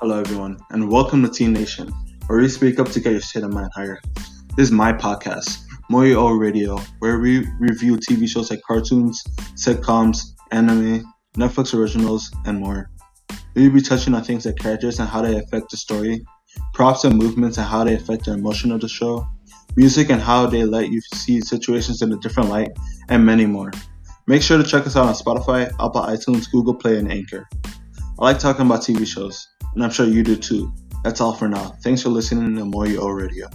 Hello, everyone, and welcome to Teen Nation, where we speak up to get your state of mind higher. This is my podcast, Moyin O Radio, where we review TV shows like cartoons, sitcoms, anime, Netflix originals, and more. We will be touching on things like characters and how they affect the story, props and movements and how they affect the emotion of the show, music and how they let you see situations in a different light, and many more. Make sure to check us out on Spotify, Apple iTunes, Google Play, and Anchor. I like talking about TV shows, and I'm sure you do too. That's all for now. Thanks for listening to Moyin Radio.